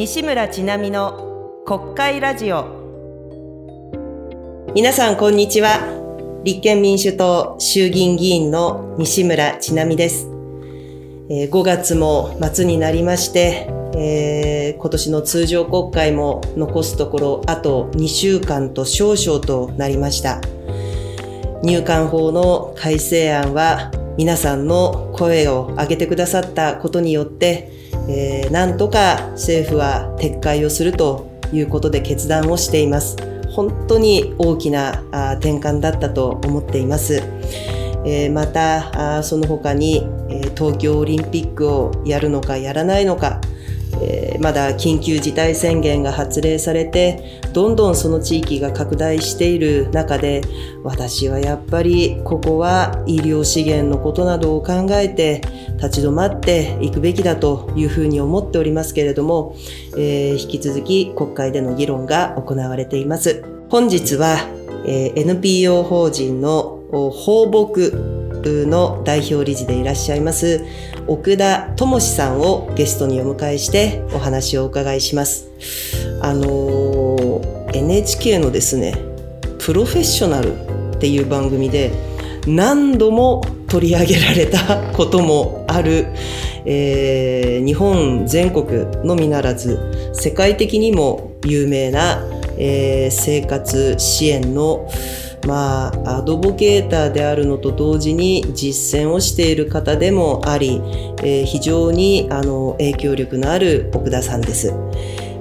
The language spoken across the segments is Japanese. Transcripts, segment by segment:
西村ちなみの国会ラジオ。皆さんこんにちは。立憲民主党衆議院議員の西村ちなみです。え5月も末になりまして、えー、今年の通常国会も残すところあと2週間と少々となりました。入管法の改正案は皆さんの声を上げてくださったことによって、えー、なんとか政府は撤回をするということで決断をしています。本当に大きな転換だったと思っています。えー、またその他に、えー、東京オリンピックをやるのかやらないのか、えー、まだ緊急事態宣言が発令されてどんどんその地域が拡大している中で私はやっぱりここは医療資源のことなどを考えて立ち止まっていくべきだというふうに思っておりますけれども、えー、引き続き国会での議論が行われています。本日は、えー、NPO 法人の放牧の代表理事でいらっしゃいます奥田智さんをゲストにお迎えしてお話をお伺いします。あの NHK のですねプロフェッショナルっていう番組で何度も取り上げられた こともある、えー、日本全国のみならず世界的にも有名な、えー、生活支援のまあ、アドボケーターであるのと同時に実践をしている方でもあり、えー、非常にあの影響力のある奥田さんです。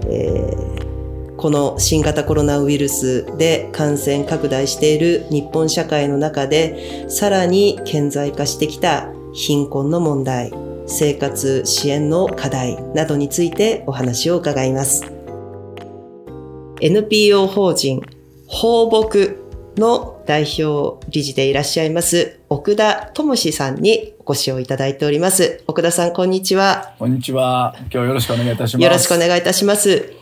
えー、この新型コロナウイルスで感染拡大している日本社会の中でさらに顕在化してきた貧困の問題、生活支援の課題などについてお話を伺います。NPO 法人放牧の代表理事でいらっしゃいます奥田智さんにお越しをいただいております。奥田さん、こんにちは。こんにちは。今日よろしくお願いいたします。よろしくお願いいたします。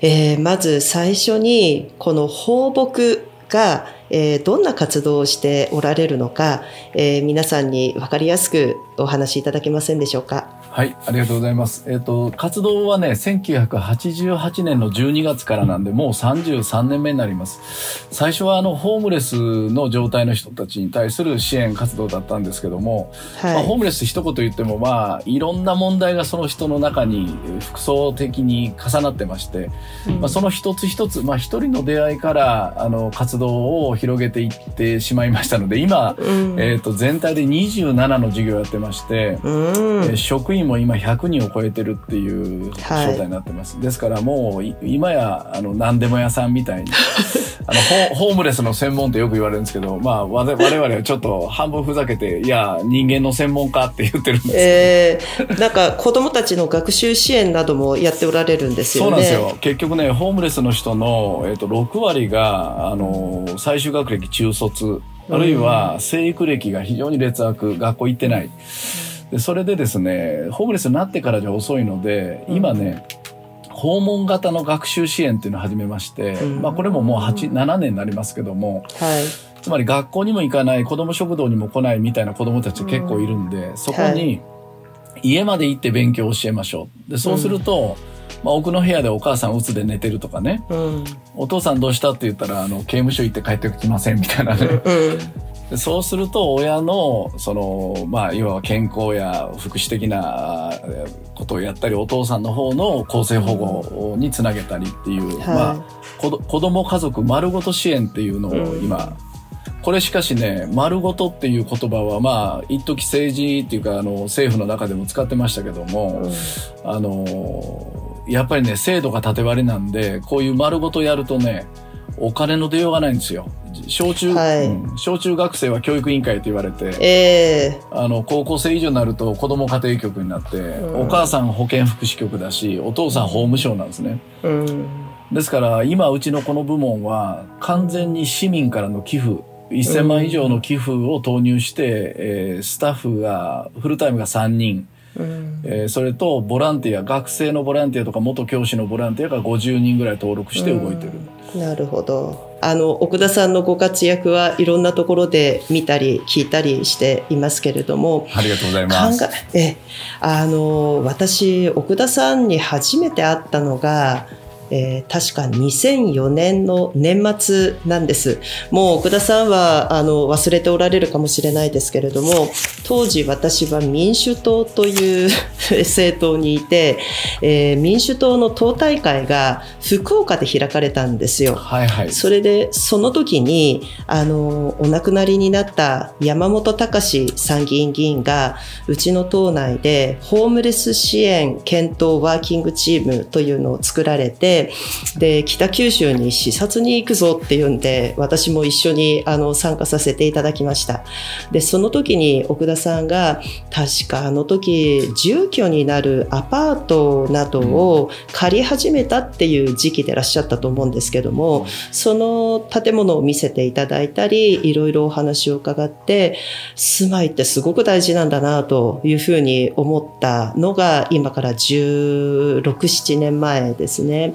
えー、まず最初に、この放牧が、えー、どんな活動をしておられるのか、えー、皆さんに分かりやすくお話しいただけませんでしょうか？はい、ありがとうございます。えっ、ー、と、活動はね、1988年の12月からなんで、もう33年目になります。最初はあの、ホームレスの状態の人たちに対する支援活動だったんですけども、はい、まあ、ホームレス一言言っても、まあ、いろんな問題がその人の中に複層的に重なってまして、うん、まあ、その一つ一つ、まあ、一人の出会いから、あの、活動を広げていってしまいましたので、今、うん、えっ、ー、と、全体で27の授業をやってまして、うん、えー、職員員も今100人を超えてるっていう状態になってます。はい、ですからもう今やあの何でも屋さんみたいに あのホームレスの専門ってよく言われるんですけど、まあ我々はちょっと半分ふざけていや人間の専門家って言ってるんですえー、なんか子供たちの学習支援などもやっておられるんですよね。そうなんですよ。結局ねホームレスの人のえっ、ー、と6割があの最終学歴中卒あるいは生育歴が非常に劣悪、学校行ってない。でそれでですねホームレスになってからじゃ遅いので今ね、訪問型の学習支援っていうのを始めまして、うん、まあこれももう8、7年になりますけども、はい、つまり学校にも行かない子ども食堂にも来ないみたいな子どもたち結構いるんで、うん、そこに家まで行って勉強を教えましょう。でそうすると、うん、まあ、奥の部屋でお母さん鬱で寝てるとかね、お父さんどうしたって言ったらあの刑務所行って帰ってきませんみたいなね、でそうすると親のそのまあいわば健康や福祉的なことをやったりお父さんの方の厚生保護につなげたりっていう、はい、まあ子供家族丸ごと支援っていうのを今、うん、これしかしね丸ごとっていう言葉はまあ一時政治っていうかあの政府の中でも使ってましたけども、うん、あのやっぱりね制度が縦割りなんでこういう丸ごとやるとねお金の出ようがないんですよ。小中、はい、うん、小中学生は教育委員会と言われて、えー、あの高校生以上になると子ども家庭局になって、うん、お母さん保健福祉局だしお父さん法務省なんですね、うん、ですから今うちのこの部門は完全に市民からの寄付1000万以上の寄付を投入して、えー、スタッフがフルタイムが3人うん。えーそれとボランティア学生のボランティアとか元教師のボランティアが50人ぐらい登録して動いてる、なるほど。あの、奥田さんのご活躍はいろんなところで見たり聞いたりしていますけれども、ありがとうございます。えあの私奥田さんに初めて会ったのが、えー確か2004年の年末なんですもう奥田さんはあの忘れておられるかもしれないですけれども当時私は民主党という 政党にいて、えー民主党の党大会が福岡で開かれたんですよ。はいはいそれでその時にあのお亡くなりになった山本隆参議院議員がうちの党内でホームレス支援検討ワーキングチームというのを作られてで北九州に視察に行くぞっていうんで私も一緒にあの参加させていただきましたでその時に奥田さんが確かあの時住居になるアパートなどを借り始めたっていう時期でいらっしゃったと思うんですけどもその建物を見せていただいたりいろいろお話を伺って住まいってすごく大事なんだなというふうに思ったのが今から1617年前ですね。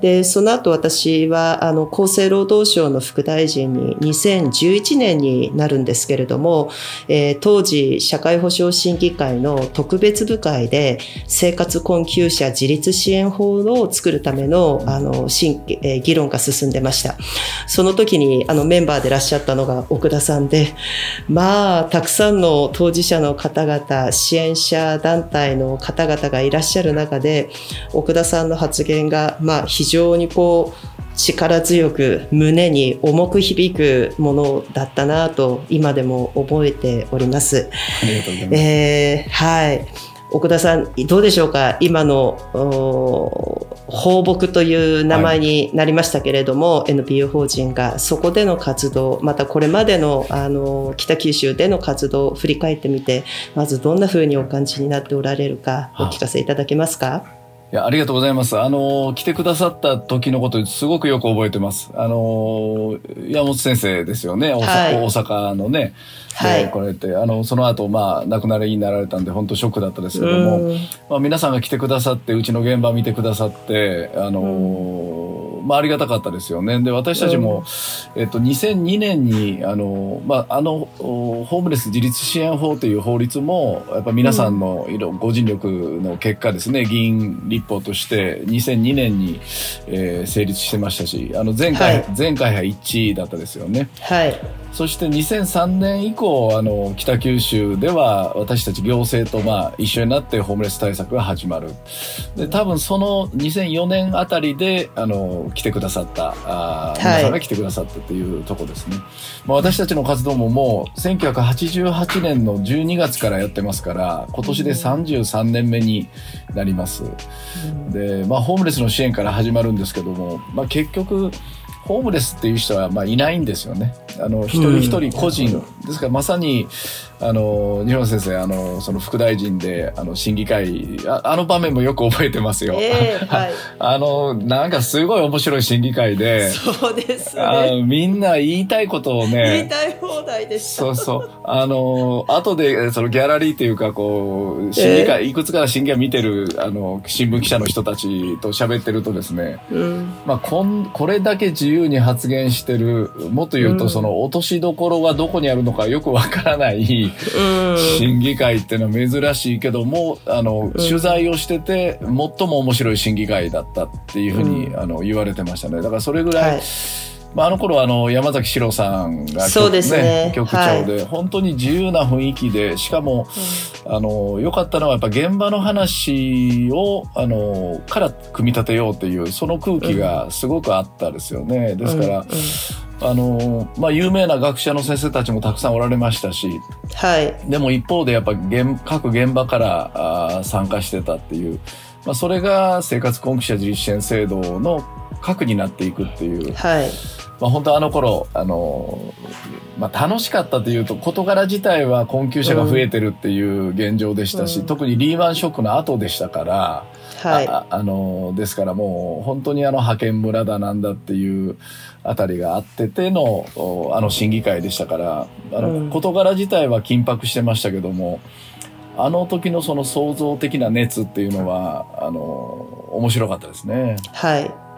でその後私はあの厚生労働省の副大臣に2011年になるんですけれども、えー当時社会保障審議会の特別部会で生活困窮者自立支援法を作るためのあの審議えー議論が進んでました。その時にあのメンバーでいらっしゃったのが奥田さんでまあたくさんの当事者の方々支援者団体の方々がいらっしゃる中で奥田さんの発言が、まあ、非常にこう力強く胸に重く響くものだったなと今でも覚えております。ありがとうございます、えーはい。奥田さん、どうでしょうか？今の、お放牧という名前になりましたけれども、NPO 法人がそこでの活動、またこれまでの、あの、北九州での活動を振り返ってみて、まずどんな風にお感じになっておられるか、お聞かせいただけますか？いや、ありがとうございます。あの、来てくださった時のこと、すごくよく覚えてます。あの、山本先生ですよね。大阪,、はい大阪のね。はいでこれって、あの、その後、まあ、亡くなりになられたんで、本当ショックだったですけども、うんまあ、皆さんが来てくださって、うちの現場見てくださって、あの、まあ、ありがたかったですよね。で、私たちも、えっと、2002年に、あの、まあ、あの、おホームレス自立支援法という法律も、やっぱ皆さんのいろ、ご尽力の結果ですね、議員立法として2002年に、えー成立してましたし、あの、前回、はい前回は一致だったですよね。はい。そして2003年以降、あの、北九州では私たち行政とまあ一緒になってホームレス対策が始まる。で、多分その2004年あたりで、あの、来てくださった、あ皆さんが来てくださったっていうとこですね。まあ私たちの活動ももう1988年の12月からやってますから、今年で33年目になります。で、まあ、ホームレスの支援から始まるんですけども、まあ、結局、ホームレスっていう人はまあいないんですよね。あの、一人一人個人。ですからまさに、あの、日本先生、あの、その副大臣で、あの、審議会、ああの場面もよく覚えてますよ。ええはい。あの、なんかすごい面白い審議会で、そうですあね。みんな言いたいことを言いね、たい放題でした。そうそう。あの、後で、そのギャラリーっていうか、こう、審議会、いくつかの審議会見てる、あの、新聞記者の人たちと喋ってるとですね、うん。まあ、こん、これだけ自由に発言してる、もっと言うと、うんその、落としどころがどこにあるのかよくわからない、うん。審議会っていうのは珍しいけども、あの、取材をしてて、最も面白い審議会だったっていうふうに、うんあの、言われてましたね。だからそれぐらい、はい。まあ、あの頃あの山崎史郎さんがそうですね。局長で、本当に自由な雰囲気でしかもあの良かったのはやっぱ現場の話をあのから組み立てようっていうその空気がすごくあったですよね。ですから、うんうん。あのまあ、有名な学者の先生たちもたくさんおられましたしはい。でも一方でやっぱ現各現場からあー参加してたっていう、まあ、それが生活困窮者自立支援制度の核になっていくっていうはい。まあ、本当あの頃、あの、まあ、楽しかったというと、事柄自体は困窮者が増えてるっていう現状でしたし、うん特にリーマンショックの後でしたから、はい。ああの、ですからもう本当にあの派遣村だなんだっていうあたりがあってての、おあの審議会でしたから、あの、うん事柄自体は緊迫してましたけども、あの時のその創造的な熱っていうのはあの面白かったですね。はい、うん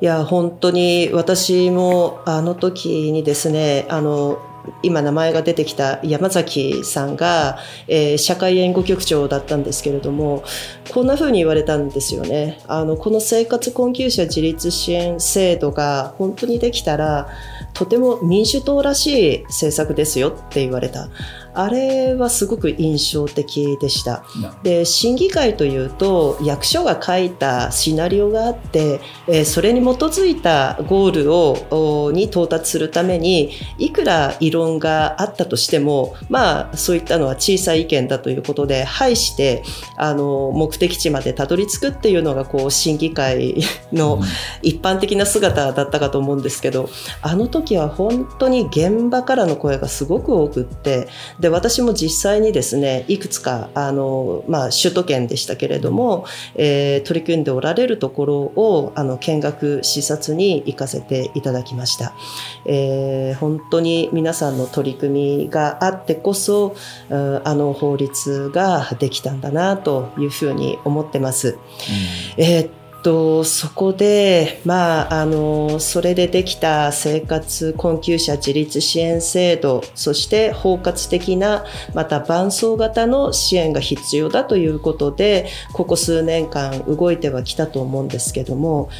いや本当に私もあの時にですねあの今名前が出てきた山崎さんが、えー、社会援護局長だったんですけれどもこんなふうに言われたんですよね。あのこの生活困窮者自立支援制度が本当にできたらとても民主党らしい政策ですよって言われた。あれはすごく印象的でした。で審議会というと役所が書いたシナリオがあって、えー、それに基づいたゴールをに到達するためにいくら異論があったとしてもまあそういったのは小さい意見だということで排してあの目的地までたどり着くっていうのがこう審議会の一般的な姿だったかと思うんですけどあの時は本当に現場からの声がすごく多くってで私も実際にですねいくつかあの、まあ、首都圏でしたけれども、えー、取り組んでおられるところをあの見学視察に行かせていただきました、えー、本当に皆さんの取り組みがあってこそあの法律ができたんだなというふうに思ってます。うん、えーとそこで、まあ、あのそれでできた生活困窮者自立支援制度そして包括的なまた伴走型の支援が必要だということでここ数年間動いてはきたと思うんですけども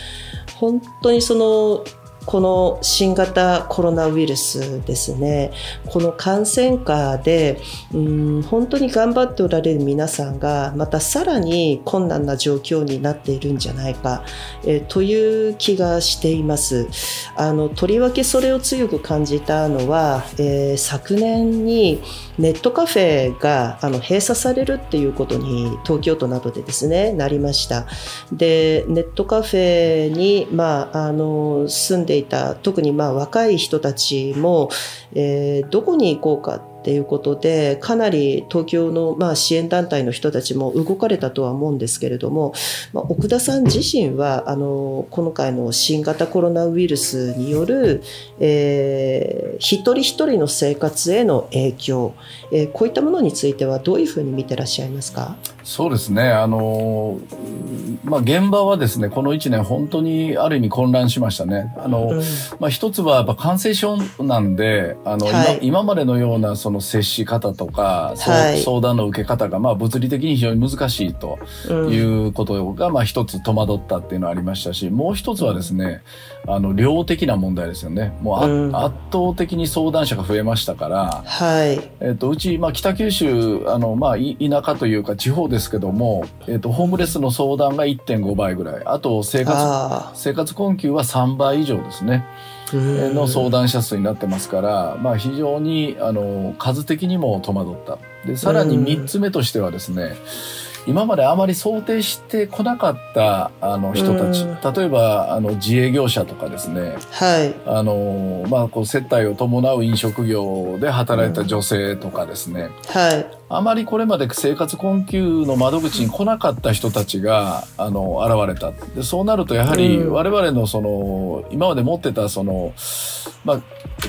本当にそのこの新型コロナウイルスですね。この感染下でうん本当に頑張っておられる皆さんがまたさらに困難な状況になっているんじゃないか、えー、という気がしています。あのとりわけそれを強く感じたのは、えー、昨年にネットカフェがあの閉鎖されるっていうことに東京都などでですねなりました。でネットカフェに、まあ、あの住んでいた。特にまあ若い人たちも、えー、どこに行こうかっていうことでかなり東京のまあ支援団体の人たちも動かれたとは思うんですけれども、まあ、奥田さん自身はあの今回の新型コロナウイルスによる、えー、一人一人の生活への影響、えー、こういったものについてはどういうふうに見てらっしゃいますか？そうですねあの、まあ、現場はですねこの1年本当にある意味混乱しましたね。あの、うん、まあ、一つはやっぱ感染症なんであの、はい、今今までのようなそその接し方とか、はい、相談の受け方が、まあ、物理的に非常に難しいということが、まあ、一つ戸惑ったっていうのはありましたし、もう一つはですね、あの、量的な問題ですよね。もう、うん、圧倒的に相談者が増えましたから、はい。えっ、と、うち、まあ、北九州、あの、まあ、田舎というか地方ですけども、えっ、と、ホームレスの相談が1.5倍ぐらい。あと、生活、生活困窮は3倍以上ですね。の相談者数になってますから、まあ、非常にあの数的にも戸惑ったでさらに3つ目としてはですね、今まであまり想定してこなかったあの人たち、例えばあの自営業者とかですね、はい、あのまあ、こう接待を伴う飲食業で働いた女性とかですね、はい、あまりこれまで生活困窮の窓口に来なかった人たちがあの現れた。でそうなるとやはり我々のその今まで持ってたその、まあ、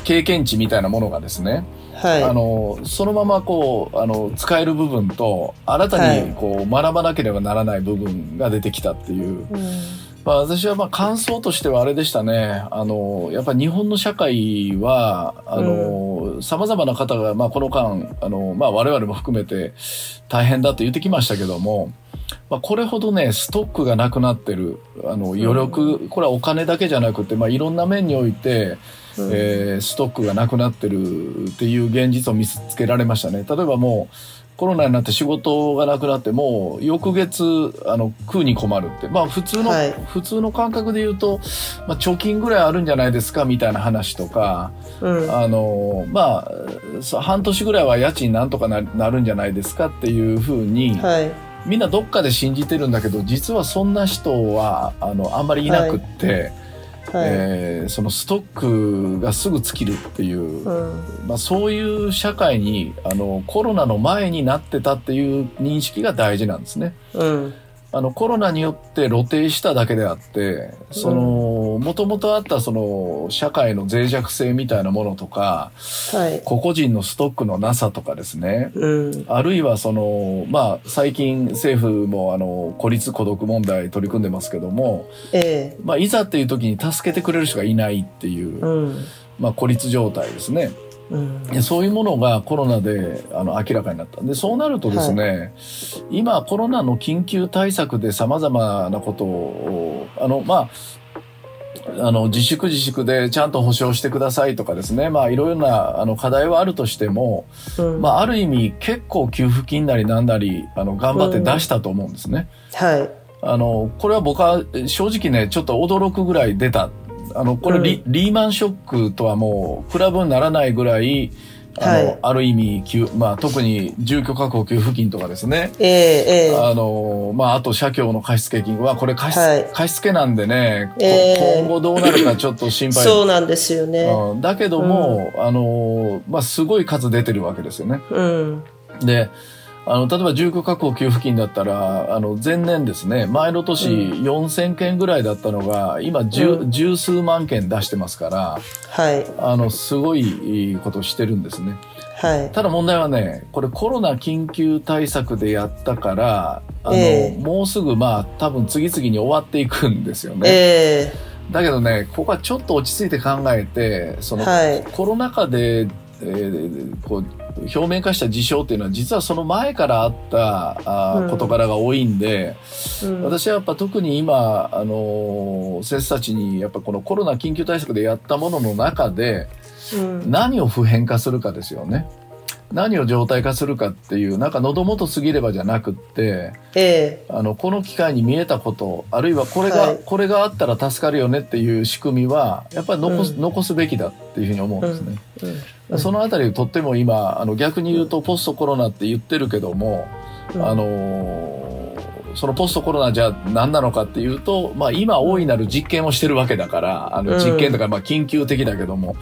経験値みたいなものがですねはい、あのそのままこうあの使える部分と新たにこう、学ばなければならない部分が出てきたっていう。まあ、私はまあ感想としてはあれでしたね。あの、やっぱり日本の社会は、あの、様々な方が、まあこの間、あの、まあ我々も含めて大変だと言ってきましたけども、まあこれほどね、ストックがなくなってる、あの、余力、これはお金だけじゃなくて、まあいろんな面において、うん、えー、ストックがなくなってるっていう現実を見つけられましたね。例えばもうコロナになって仕事がなくなってもう翌月あの食うに困るって。まあ普通の、はい、普通の感覚で言うと、まあ、貯金ぐらいあるんじゃないですかみたいな話とか、うん、あのまあ半年ぐらいは家賃なんとかなるんじゃないですかっていうふうに、はい、みんなどっかで信じてるんだけど実はそんな人はあのあんまりいなくって。はいはい、えー、そのストックがすぐ尽きるっていう、うん、まあ、そういう社会にあのコロナの前になってたっていう認識が大事なんですね。うんあのコロナによって露呈しただけであってそのもともとあったその社会の脆弱性みたいなものとか、はい。個々人のストックのなさとかですねうん。あるいはそのまあ最近政府もあの孤立孤独問題取り組んでますけども、えまあ、いざっていう時に助けてくれる人がいないっていう、えうん。まあ、孤立状態ですね。うん。でそういうものがコロナであの明らかになった。で、そうなるとですね、今コロナの緊急対策で様々なことを、あの、まあ、あの、自粛自粛でちゃんと保証してくださいとかですね、まあ、いろいろなあの課題はあるとしても、うん。まあ、ある意味結構給付金なりなんなり、あの、頑張って出したと思うんですね。はい。あの、これは僕は正直ね、ちょっと驚くぐらい出た。あの、これリ,、リーマンショックとはもう比べにならないぐらい、あの、はいある意味、給まあ特に住居確保給付金とかですね。ええええあの、まああと社協の貸付金は、これ貸し,、はい貸付なんでね、こええ今後どうなるかちょっと心配。そうなんですよね。うんだけども、あの、まあすごい数出てるわけですよね。うん。で、あの、例えば住居確保給付金だったら、あの、前年ですね、前の年うん4000件ぐらいだったのが、今十、うん十数万件出してますから、はい。あの、すごいことしてるんですね。はい。ただ問題はね、これコロナ緊急対策でやったから、あの、ええもうすぐまあ、多分次々に終わっていくんですよね。えだけどね、ここはちょっと落ち着いて考えて、その、えはい。コロナ禍で、えーこう表面化した事象っていうのは実はその前からあったあーうん。事柄が多いんで、うん。私はやっぱ特に今、あのー、先生たちにやっぱこのコロナ緊急対策でやったものの中でうん。何を普遍化するかですよね。何を状態化するかっていう、なんか喉元過ぎればじゃなくって、えあの、この機会に見えたこと、あるいはこれが、はい。これがあったら助かるよねっていう仕組みは、やっぱり残す、うん。残すべきだっていうふうに思うんですね。えうん。そのあたりとっても今、あの逆に言うとポストコロナって言ってるけども、うん。あのーそのポストコロナじゃあ何なのかっていうと、まあ今大いなる実験をしてるわけだから、あの実験とかまあ緊急的だけども、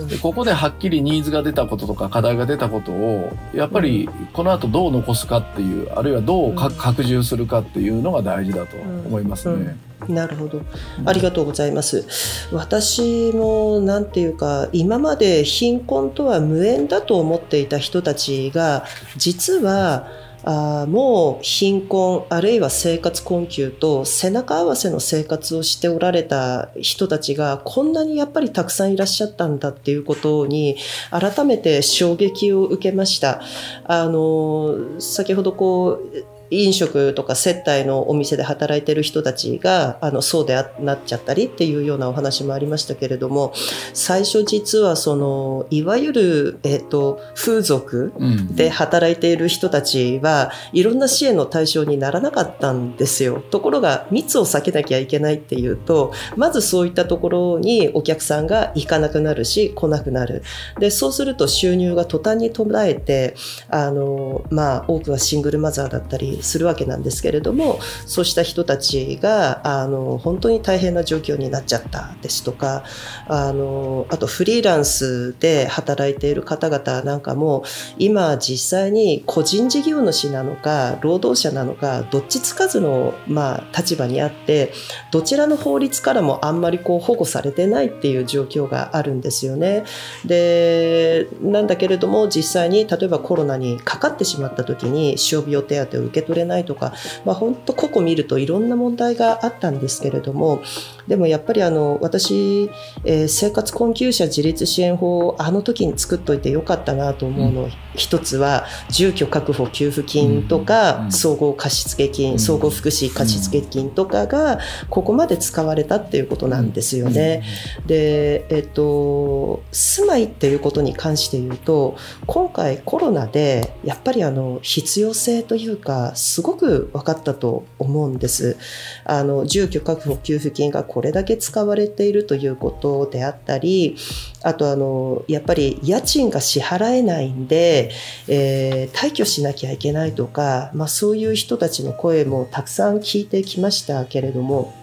うん。でここではっきりニーズが出たこととか課題が出たことを、やっぱりこの後どう残すかっていう、あるいはどう拡充するかっていうのが大事だと思いますね。なるほど。ありがとうございます。私も、なんていうか、今まで貧困とは無縁だと思っていた人たちが、実は、あもう貧困あるいは生活困窮と背中合わせの生活をしておられた人たちがこんなにやっぱりたくさんいらっしゃったんだっていうことに改めて衝撃を受けました。あの先ほどこう飲食とか接待のお店で働いてる人たちがあのそうであなっちゃったりっていうようなお話もありましたけれども最初実はそのいわゆる、えっと風俗うん。で働いている人たちはいろんな支援の対象にならなかったんですよ。ところが密を避けなきゃいけないっていうとまずそういったところにお客さんが行かなくなるし来なくなる。でそうすると収入が途端に途絶えてあのまあ多くはシングルマザーだったりするわけなんですけれどもそうした人たちがあの本当に大変な状況になっちゃったですとかあのあとフリーランスで働いている方々なんかも今実際に個人事業主なのか労働者なのかどっちつかずの、まあ、立場にあってどちらの法律からもあんまりこう保護されてないっていう状況があるんですよね。でなんだけれども実際に例えばコロナにかかってしまった時に傷病手当を受けれないとか、まあ、本当個々見るといろんな問題があったんですけれどもでもやっぱりあの私、えー生活困窮者自立支援法をあの時に作っといてよかったなと思うの、一つは住居確保給付金とか、うん。うん。総合貸付金、うん。総合福祉貸付金とかがここまで使われたっていうことなんですよね。で、えっと、住まいっていうことに関して言うと今回コロナでやっぱりあの必要性というかすごく分かったと思うんです。あの住居確保給付金がこれだけ使われているということであったりあとあのやっぱり家賃が支払えないんで、えー退去しなきゃいけないとか、まあ、そういう人たちの声もたくさん聞いてきましたけれども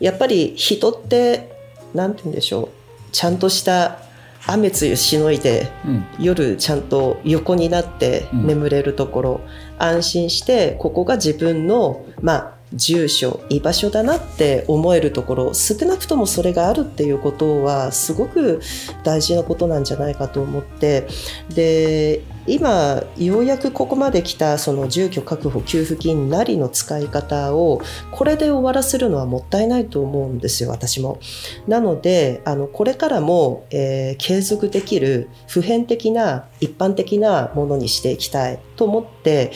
やっぱり人って何て言うんでしょうちゃんとした雨露しのいでうん。夜ちゃんと横になって眠れるところ、安心してここが自分のまあ住所居場所だなって思えるところ少なくともそれがあるっていうことはすごく大事なことなんじゃないかと思ってで今ようやくここまで来たその住居確保給付金なりの使い方をこれで終わらせるのはもったいないと思うんですよ私も。なのであのこれからも、えー継続できる普遍的な一般的なものにしていきたいと思って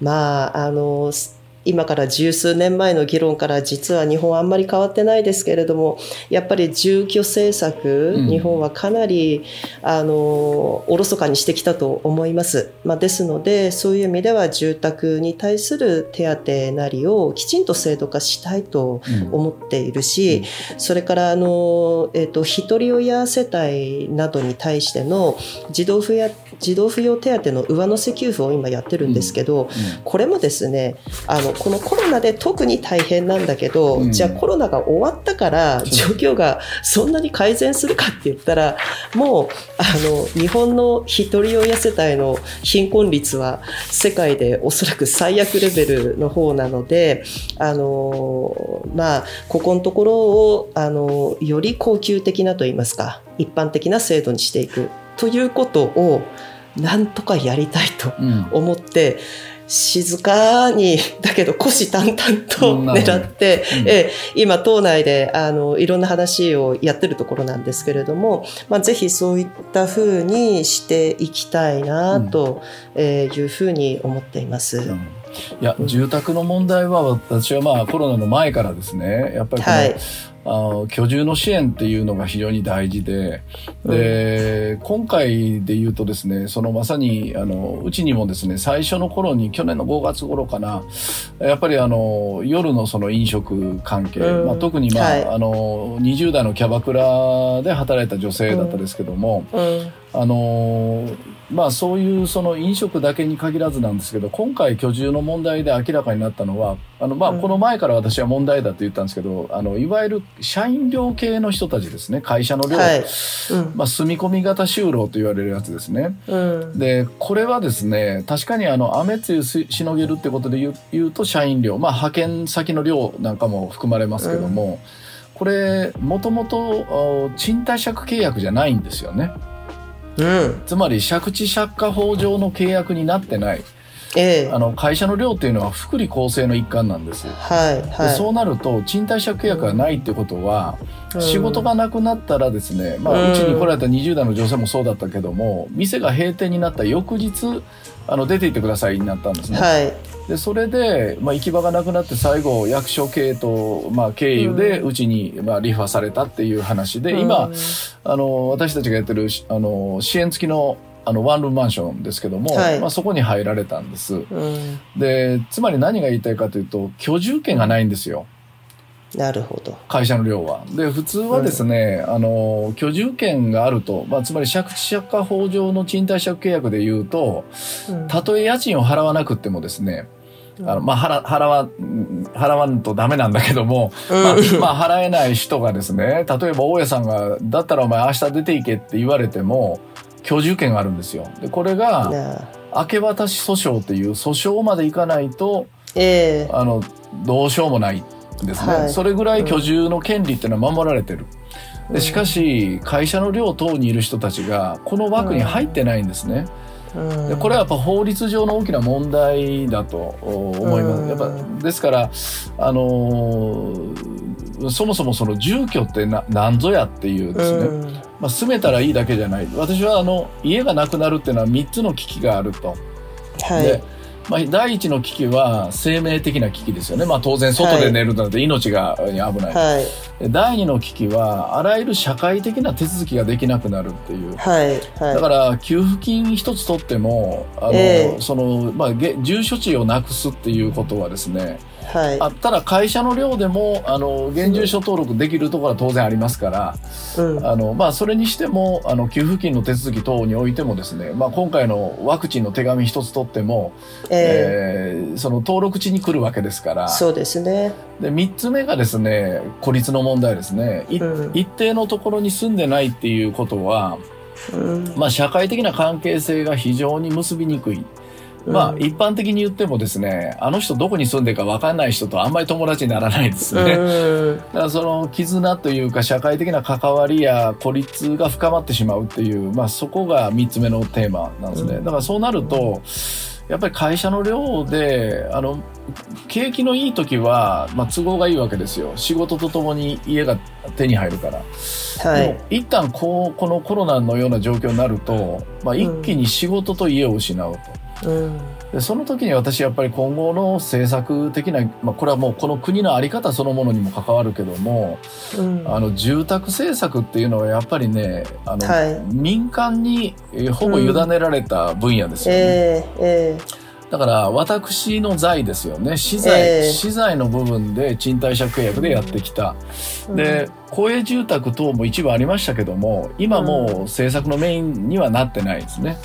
まああの今から十数年前の議論から実は日本はあんまり変わってないですけれどもやっぱり住居政策、うん。日本はかなりあのおろそかにしてきたと思います、まあ、ですのでそういう意味では住宅に対する手当なりをきちんと制度化したいとうん。思っているし、それからあの、えっと一人親世帯などに対しての児童扶養児童扶養手当の上乗せ給付を今やってるんですけど、これもですねあのこのコロナで特に大変なんだけど、うん。じゃあコロナが終わったから状況がそんなに改善するかって言ったらもうあの日本の一人親世帯の貧困率は世界でおそらく最悪レベルの方なのであのまあここのところをあのより恒久的なといいますか一般的な制度にしていくということをなんとかやりたいとうん。思って静かにだけど虎視眈々と狙って、うん。ええ今党内であのいろんな話をやってるところなんですけれども、まあ、ぜひそういったふうにしていきたいなとえーいうふうに思っています。うん。いや住宅の問題は私はまあコロナの前からですねやっぱりこの、はいあの居住の支援っていうのが非常に大事で、で、今回で言うとですね、そのまさに、あの、うちにもですね、最初の頃に、去年の5月頃かな、やっぱりあの、夜のその飲食関係、うん。まあ、特にまあ、はい。あの、20代のキャバクラで働いた女性だったですけども、うん。あのーまあそういうその飲食だけに限らずなんですけど今回居住の問題で明らかになったのはあのまあうん。この前から私は問題だと言ったんですけど、あのいわゆる社員寮系の人たちですね。会社の寮、はい。うん。まあ、住み込み型就労と言われるやつですね。うん。でこれはですね確かにあの雨露ししのげるってことで言う言うと社員寮、まあ、派遣先の寮なんかも含まれますけども、これもともと賃貸借契約じゃないんですよね。うん。つまり借地借家法上の契約になってない。ええ。あの会社の寮っていうのは福利厚生の一環なんです、はいではい。そうなると賃貸借契約がないってことは、うん。仕事がなくなったらですね、まあ、うん。うちに来られた20代の女性もそうだったけども店が閉店になった翌日あの出て行ってくださいになったんですね。はい。でそれで、まあ、行き場がなくなって最後役所系と、まあ、経由でうちに、まあ、リファされたっていう話で、うん。今あの私たちがやってるしあの支援付きのあのワンルームマンションですけども、はい。まあ、そこに入られたんです。うん。でつまり何が言いたいかというと居住権がないんですよなるほど。会社の寮は。で普通はですね、あの居住権があると、まあ、つまり借地借家法上の賃貸借契約で言うとうん。たとえ家賃を払わなくってもですねあの、まあ、払払わん払わんとダメなんだけども、まあうん。まあ、払えない人がですね例えば大家さんが「だったらお前明日出ていけ」って言われても居住権があるんですよ。でこれがな明け渡し訴訟っていう訴訟までいかないとええ。あのどうしようもない。んですね、はい。それぐらい居住の権利っていうのは守られてる。でしかし会社の寮等にいる人たちがこの枠に入ってないんですね。うん。でこれはやっぱ法律上の大きな問題だとお思います。うん。やっぱですから、あのーそもそもその住居ってな何ぞやっていうですね、うん。まあ、住めたらいいだけじゃない。私はあの家がなくなるっていうのは3つの危機があると。はい。でまあ、第一の危機は生命的な危機ですよね、まあ、当然外で寝るなんて命が危ない、はい。で第二の危機はあらゆる社会的な手続きができなくなるっていう。はい。はい。だから給付金一つ取ってもあの、ええ。そのまあ、げ住所地をなくすっていうことはですねはい。あったら会社の寮でもあの現住所登録できるところは当然ありますからうん。あの、まあ、それにしてもあの給付金の手続き等においてもですね、まあ、今回のワクチンの手紙一つ取っても、ええ。ーその登録地に来るわけですから。えそうですね。で3つ目がですね孤立の問題ですね、いうん。一定のところに住んでないっていうことはまあ、社会的な関係性が非常に結びにくい。まあ、一般的に言ってもですね、あの人どこに住んでるか分かんない人とあんまり友達にならないですね。だからその絆というか社会的な関わりや孤立が深まってしまうっていう、まあそこが3つ目のテーマなんですね。だからそうなると、やっぱり会社の量で、あの、景気のいい時は、まあ、都合がいいわけですよ。仕事とともに家が手に入るから。はい。一旦こう、このコロナのような状況になると、まあ、一気に仕事と家を失うと。うん、でその時に私やっぱり今後の政策的な、まあ、これはもうこの国の在り方そのものにも関わるけども、うん、あの住宅政策っていうのはやっぱりねあの、はい、民間にほぼ委ねられた分野ですよね。うん。えーえー。だから私の財ですよね。資材、えー、資材の部分で賃貸借契約でやってきた、うん、で公営住宅等も一部ありましたけども今もう政策のメインにはなってないですね。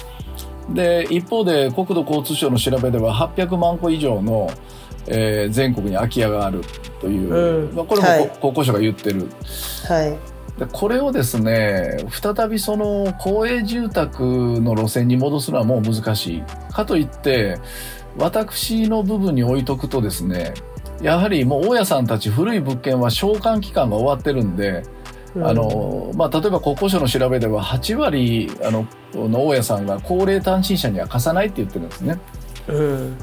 で一方で国土交通省の調べでは800万戸以上の、えー、全国に空き家があるという、うん、まあ、これも、はい、国交省が言ってる。はい。でこれをですね再びその公営住宅の路線に戻すのはもう難しい。かといって私の部分に置いとくとですねやはりもう大家さんたち古い物件は償還期間が終わってるんであのまあ、例えば国交省の調べでは8割あのの大家さんが高齢単身者には貸さないって言ってるんですね。うん、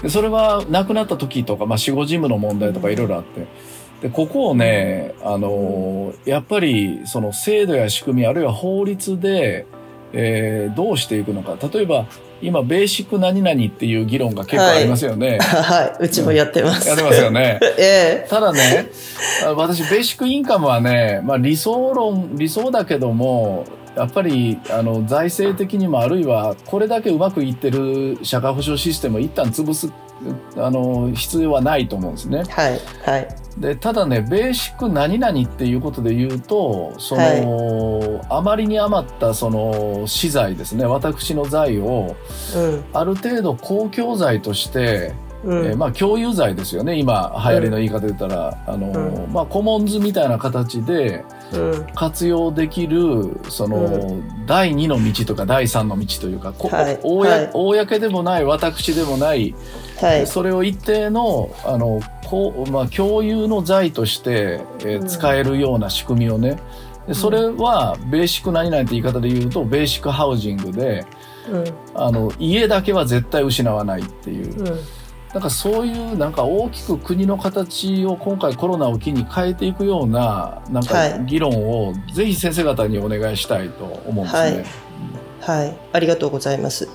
でそれは亡くなった時とか、まあ、死後事務の問題とかいろいろあって。でここをね、あのやっぱりその制度や仕組みあるいは法律で、えー、どうしていくのか例えば今、ベーシック何々っていう議論が結構ありますよね。はい、はい、うちもやってます。やってますよね。ええただね、私、ベーシックインカムはね、まあ理想論、理想だけども、やっぱり、あの、財政的にもあるいは、これだけうまくいってる社会保障システムを一旦潰す、あの、必要はないと思うんですね。はい、はい。でただねベーシック何々っていうことで言うとその、はい、あまりに余ったその資材ですね私の財を、うん、ある程度公共財としてうん、えー、まあ共有財ですよね。今流行りの言い方で言ったら、うん、あの、うん、まあコモンズみたいな形で活用できるその、第2の道とか第3の道というか、はい、公はい、公でもない私でもない、はい、それを一定のあのこう、まあ、共有の財として、えー、使えるような仕組みをねでそれはベーシック何々って言い方で言うとベーシックハウジングで、あの家だけは絶対失わないっていう。なんかそういうなんか大きく国の形を今回コロナを機に変えていくようななんか議論をぜひ先生方にお願いしたいと思うんですね。はいはい、ありがとうございます。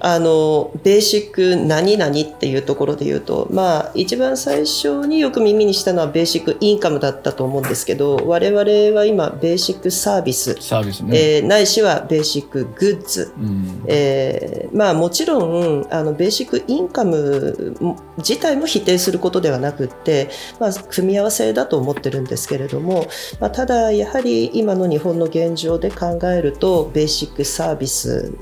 あの、ベーシック何々っていうところで言うと、まあ、一番最初によく耳にしたのはベーシックインカムだったと思うんですけど、我々は今、ベーシックサービス、サービスね。えー、ないしはベーシックグッズ。うん、えー、まあ、もちろん、あの、ベーシックインカム自体も否定することではなくって、まあ、組み合わせだと思ってるんですけれども、まあ、ただ、やはり今の日本の現状で考えると、ベーシックサービスビス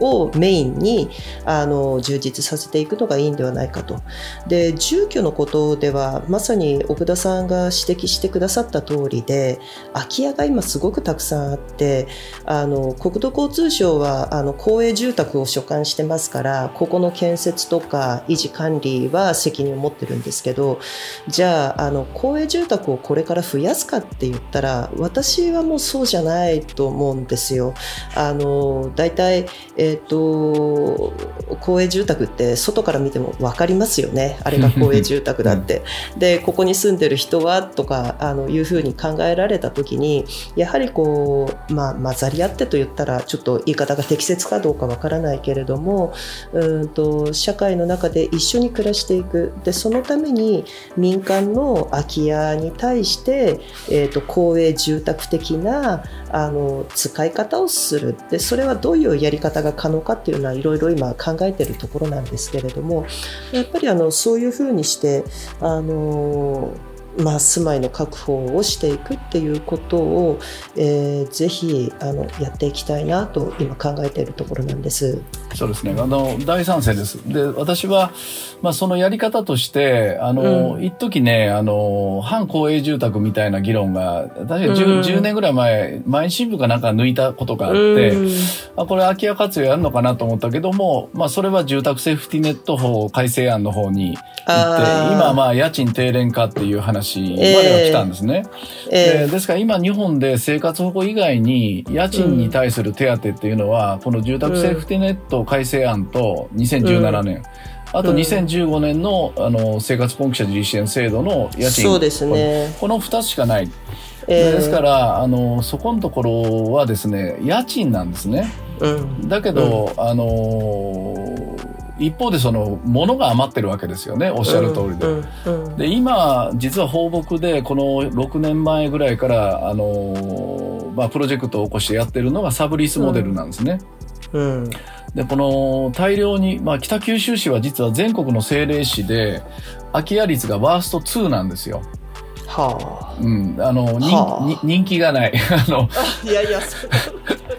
をメインにあの充実させていくのがいいんではないかと。で住居のことではまさに奥田さんが指摘してくださった通りで空き家が今すごくたくさんあってあの国土交通省はあの公営住宅を所管してますからここの建設とか維持管理は責任を持ってるんですけどじゃああの公営住宅をこれから増やすかって言ったら私はもうそうじゃないと思うんですよ。あの大体、えーと、公営住宅って外から見ても分かりますよね。あれが公営住宅だって。でここに住んでる人はとかあのいうふうに考えられた時にやはりこう、まあ、混ざり合ってと言ったらちょっと言い方が適切かどうか分からないけれどもうんと社会の中で一緒に暮らしていく。でそのために民間の空き家に対して、えーと公営住宅的なあの使い方をする。でそれれはどういうやり方が可能かっていうのはいろいろ今考えているところなんですけれどもやっぱりあのそういうふうにしてあのまあ、住まいの確保をしていくっていうことを、えー、ぜひあのやっていきたいなと今考えているところなんです。そうですね。あの、大賛成です。で、私は、まあ、そのやり方として、あの、うん。一時ね、あの、反公営住宅みたいな議論が、確か 10,、うん。10年ぐらい前、毎日新聞かなんか抜いたことがあって、うん。あ、これ空き家活用やるのかなと思ったけども、まあ、それは住宅セーフティネット法改正案の方に行って、今はまあ、家賃低廉化っていう話までは来たんですね。えでですから今日本で生活保護以外に家賃に対する手当っていうのは、この住宅セーフティネット改正案と2017年、あとうん2015年のあの生活困窮者自立支援制度のえ家賃そうですね。この2つしかない、ええですからあのそこのところはですね家賃なんですねうん。だけど、あの一方でその物が余ってるわけですよねおっしゃる通りで。うんうんで今実は放牧でこの6年前ぐらいからあの、まあ、プロジェクトを起こしてやってるのがサブリースモデルなんですね。うん。でこの大量に、まあ、北九州市は実は全国の政令市で空き家率がワースト2なんですよ。はうん、あの人はあに人気がない。あのあ。いやいや、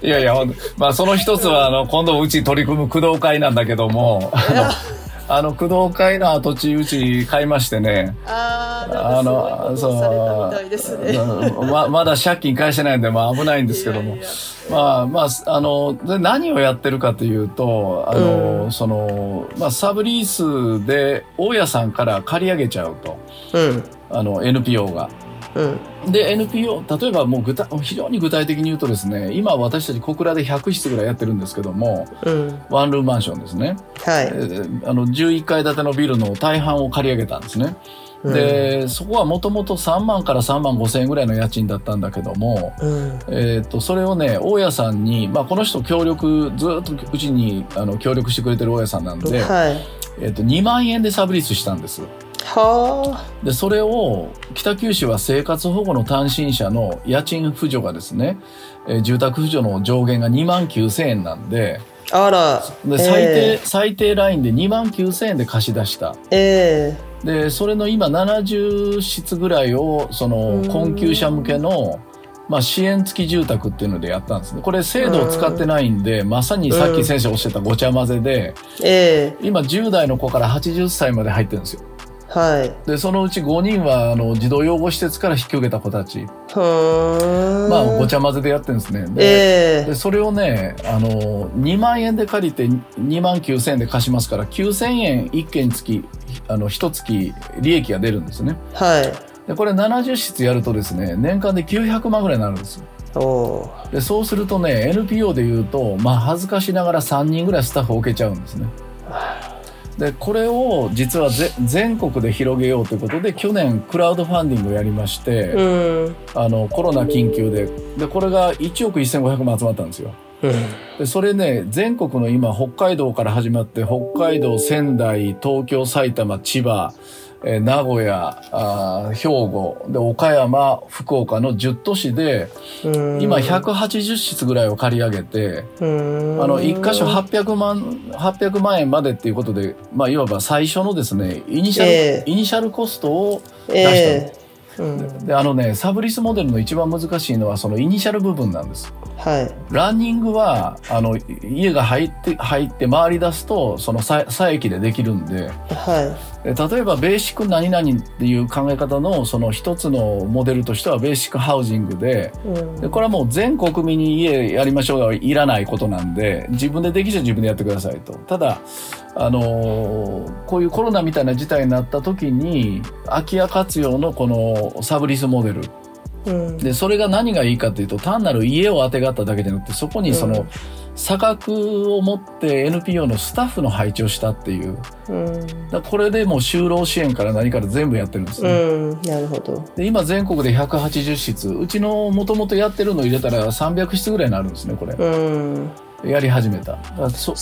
いやいや、まあその一つはあの今度うち取り組む工藤会なんだけども、あの あの工藤会の跡地うち買いましてね。あの、なんかすごいことされたみたいですね。うんままだ借金返してないんで、まあ危ないんですけども。いやいやまあまあ、あの、で何をやってるかというと、あの、うんその、まあサブリースで大家さんから借り上げちゃうと。うん。あの、NPO が。うん。で、NPO、例えばもう具体、非常に具体的に言うとですね、今私たち小倉で100室ぐらいやってるんですけども、うん。ワンルームマンションですね。はい。えーあの、11階建てのビルの大半を借り上げたんですね。うん、で、そこはもともと3万から3万5千円ぐらいの家賃だったんだけども、うん。えっ、と、それをね、大家さんに、まあ、この人協力、ずっとうちにあの協力してくれてる大家さんなんで、はい。えっ、と、2万円でサブリースしたんです。はで、それを、北九州は生活保護の単身者の家賃扶助がですね、えー住宅扶助の上限が2万9千円なんで、あ。あら。で最低、え最低ラインで2万9千円で貸し出した。ええで、それの今70室ぐらいを、そのうん困窮者向けの、まあ支援付き住宅っていうのでやったんですね。これ制度を使ってないんで、まさにさっき先生おっしゃったごちゃ混ぜで、ええ今10代の子から80歳まで入ってるんですよ。はい。で、そのうち5人は、あの、児童養護施設から引き受けた子たち。まあ、ごちゃ混ぜでやってるんですね。で、えでそれをね、あの、2万円で借りて2万9000円で貸しますから、9000円1件につき、あの、1月利益が出るんですね。えはい。で、これ70室やるとですね、年間で900万ぐらいになるんですよ。で、そうするとね、NPO で言うと、まあ、恥ずかしながら3人ぐらいスタッフを置けちゃうんですね。で、これを実はぜ全国で広げようということで、去年クラウドファンディングをやりまして、うん。あの、コロナ緊急で、で、これが1億1500万集まったんですよ。うん。で、それね、全国の今、北海道から始まって、北海道、仙台、東京、埼玉、千葉、えー名古屋あー、兵庫、で、岡山、福岡の10都市で、うん今180室ぐらいを借り上げて、うん。あの、一箇所800万、800万円までっていうことで、まあ、いわば最初のですね、イニシャル、ええイニシャルコストを出したの。ええうん。で、あのね、サブリスモデルの一番難しいのは、そのイニシャル部分なんです。はい。ランニングは、あの、家が入って、入って回り出すと、その差差益でできるんで、はで例えばベーシック何々っていう考え方の、その一つのモデルとしては、ベーシックハウジングで、い。うんでこれはもう全国民に家やりましょうがいらないことなんで、自分でできちゃ自分でやってくださいと。ただ、あのーこういうコロナみたいな事態になった時に、空き家活用のこのサブリスモデル。うん。で、それが何がいいかというと、単なる家を当てがっただけじゃなくて、そこにその、うん差額を持って NPO のスタッフの配置をしたっていう。うん。だこれでもう就労支援から何から全部やってるんですね。うん。なるほど。で今全国で180室うちのもともとやってるの入れたら300室ぐらいになるんですねこれうん。やり始めたそ。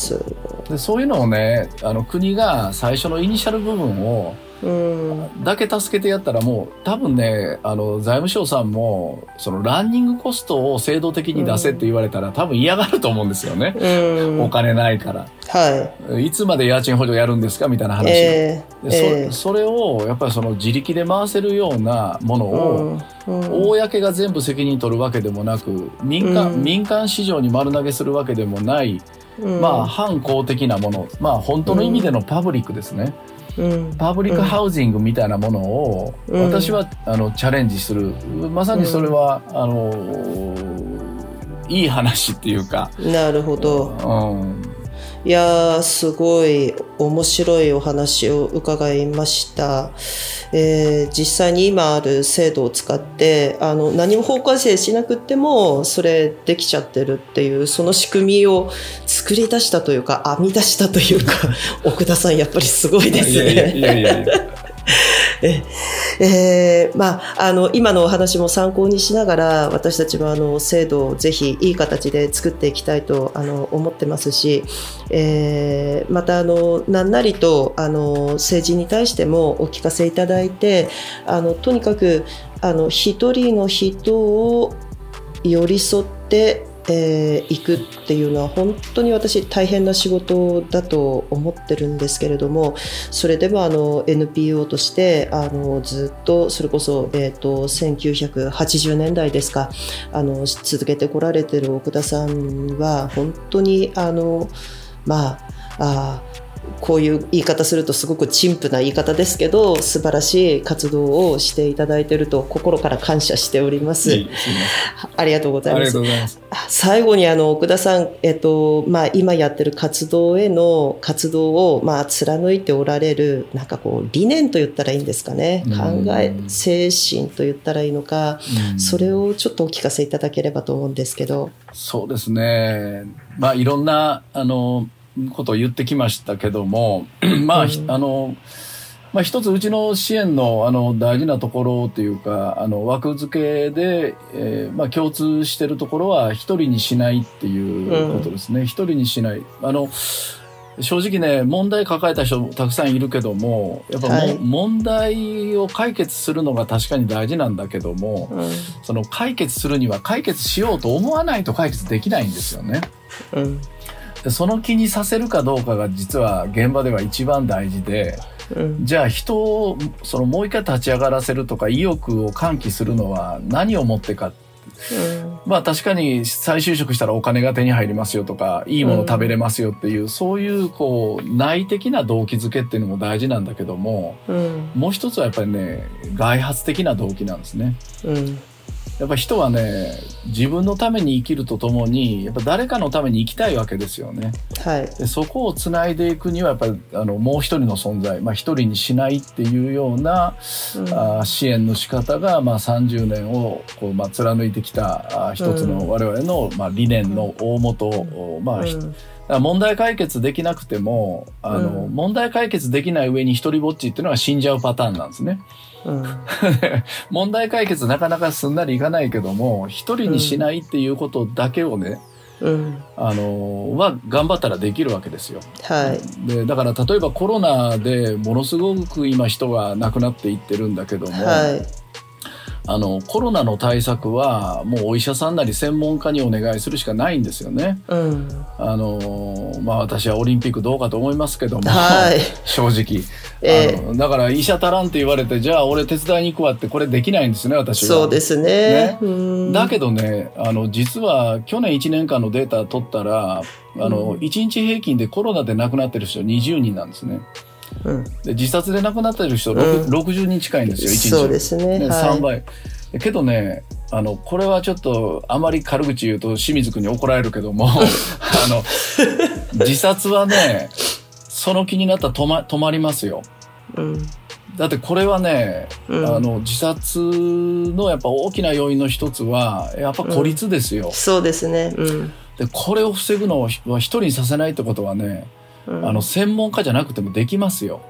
でそういうのをねあの国が最初のイニシャル部分をうん。だけ助けてやったらもう多分ねあの財務省さんもそのランニングコストを制度的に出せって言われたら、多分嫌がると思うんですよね、うん。お金ないから。はい。つまで家賃補助やるんですかみたいな話、ええでそええ。それをやっぱりその自力で回せるようなものを、うんうん。公が全部責任取るわけでもなく民間,、うん。民間市場に丸投げするわけでもないうん。まあ反公的なものまあ本当の意味でのパブリックですね、うんパブリックハウジングみたいなものをうん。私はあのチャレンジする。まさにそれは、あのいい話っていうか、なるほど。うん、いやー、すごい面白いお話を伺いました。えー実際に今ある制度を使って、あの、何も法改正しなくっても、それできちゃってるっていう、その仕組みを作り出したというか、編み出したというか、奥田さんやっぱりすごいですね。いやいやいやいや いやえーまあ、あの今のお話も参考にしながら私たちはあの制度をぜひいい形で作っていきたいとあの思ってますし、えーまたあの何なりとあの政治に対してもお聞かせいただいてあのとにかくあの一人の人を寄り添ってえー行くっていうのは本当に私大変な仕事だと思ってるんですけれどもそれでもあの NPO としてあのずっとそれこそ、えー、と1980年代ですかあの続けてこられてる奥田さんは本当にあのまああこういう言い方するとすごく陳腐な言い方ですけど素晴らしい活動をしていただいていると心から感謝しております。いいすありがとうございますます。最後にあの奥田さん、えっとまあ、今やってる活動への活動を、まあ、貫いておられるなんかこう理念と言ったらいいんですかねうん考え精神と言ったらいいのかうんそれをちょっとお聞かせいただければと思うんですけど。そうですね。まあいろんなあのことを言ってきましたけども、まあ、あの。まあ、一つうちの支援のあの大事なところというかあの枠付けで、えーまあ、共通してるところは一人にしないっていうことですね、一人にしない。あの正直ね問題抱えた人たくさんいるけどもやっぱも、はい。問題を解決するのが確かに大事なんだけども、うん。その解決するには解決しようと思わないと解決できないんですよね。うん。でその気にさせるかどうかが実は現場では一番大事で、うん。じゃあ人をそのもう一回立ち上がらせるとか意欲を喚起するのは何をもってか。まあ確かに再就職したらお金が手に入りますよとか、いいもの食べれますよっていう、そういうこう内的な動機づけっていうのも大事なんだけども、うん。もう一つはやっぱりね、外発的な動機なんですね。うんやっぱ人はね、自分のために生きるとともに、やっぱ誰かのために生きたいわけですよね。はい。でそこをつないでいくには、やっぱりあのもう一人の存在、まあ一人にしないっていうような、うん。あー支援の仕方が、まあ30年をこう、まあ、貫いてきたあー一つうん。の我々の、まあ、理念の大元を、まあ、ひうん問題解決できなくても、あの、うん。問題解決できない上に一人ぼっちっていうのは死んじゃうパターンなんですね。うん。問題解決なかなかすんなりいかないけども、一人にしないっていうことだけをね、うん。あの、は頑張ったらできるわけですよ。はい。で、だから例えばコロナでものすごく今人が亡くなっていってるんだけども、はいあの、コロナの対策はもうお医者さんなり専門家にお願いするしかないんですよね。うんあの、まあ私はオリンピックどうかと思いますけども、はい 正直。ええあのだから医者足らんって言われて、じゃあ俺手伝いに行くわってこれできないんですね、私は。そうですねねうんだけどね、あの、実は去年1年間のデータ取ったら、あの、うん1日平均でコロナで亡くなってる人20人なんですね。うん。で、自殺で亡くなってる人、うん。60人近いんですよ、1日。そうですね。ねはい。3倍。けどね、あの、これはちょっと、あまり軽口言うと清水君に怒られるけども、あの、自殺はね、その気になったら止ま、止まりますよ。うん。だってこれはね、うん。あの、自殺のやっぱ大きな要因の一つは、やっぱ孤立ですよ。そうですね。うん。で、これを防ぐのは一人にさせないってことはね、うんあの、専門家じゃなくてもできますよ。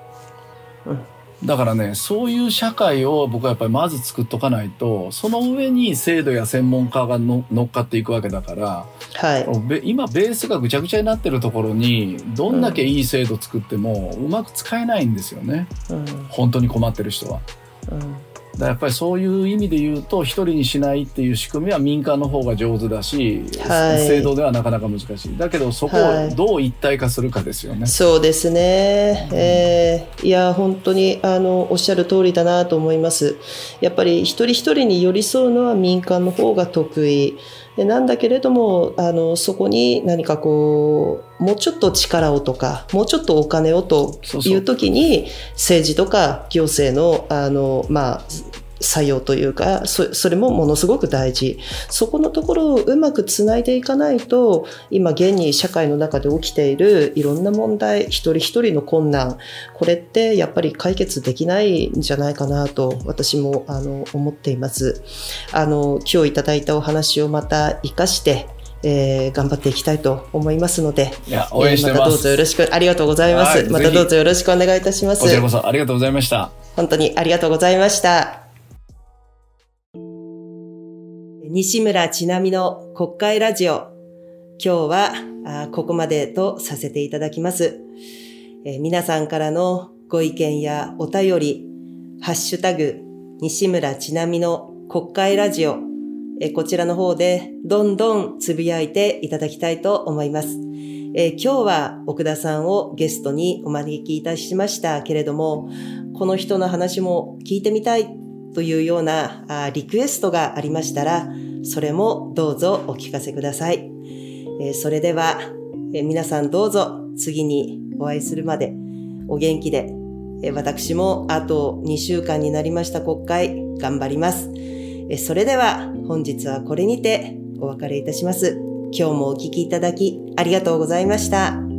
うんだからね、そういう社会を僕はやっぱりまず作っとかないと、その上に制度や専門家がの乗っかっていくわけだから、はいべ今ベースがぐちゃぐちゃになってるところに、どんだけいい制度作ってもうまく使えないんですよね。うん本当に困ってる人は。うんだやっぱりそういう意味で言うと、一人にしないっていう仕組みは民間の方が上手だし、はい。制度ではなかなか難しい。だけどそこはい。をどう一体化するかですよね。そうですね、えーいや本当にあのおっしゃる通りだなと思います。やっぱり一人一人に寄り添うのは民間の方が得意なんだけれども、あの、そこに何かこう、もうちょっと力をとか、もうちょっとお金をという。時に、政治とか行政の、あの、まあ、作用というかそそれもものすごく大事そこのところをうまくつないでいかないと今現に社会の中で起きているいろんな問題一人一人の困難これってやっぱり解決できないんじゃないかなと私もあの思っていますあの今日いただいたお話をまた生かしてえー、頑張っていきたいと思いますので、いや、応援してます。またどうぞよろしく、ありがとうございます。またどうぞよろしくお願いいたします。こちらこそありがとうございました。本当にありがとうございました。西村ちなみの国会ラジオ。今日はここまでとさせていただきます、え皆さんからのご意見やお便り、ハッシュタグ、西村ちなみの国会ラジオ、えこちらの方でどんどんつぶやいていただきたいと思います。え今日は奥田さんをゲストにお招きいたしましたけれども、この人の話も聞いてみたいというようなリクエストがありましたら、それもどうぞお聞かせください。それでは、皆さんどうぞ次にお会いするまでお元気で、私もあと2週間になりました国会頑張ります。それでは本日はこれにてお別れいたします。今日もお聴きいただきありがとうございました。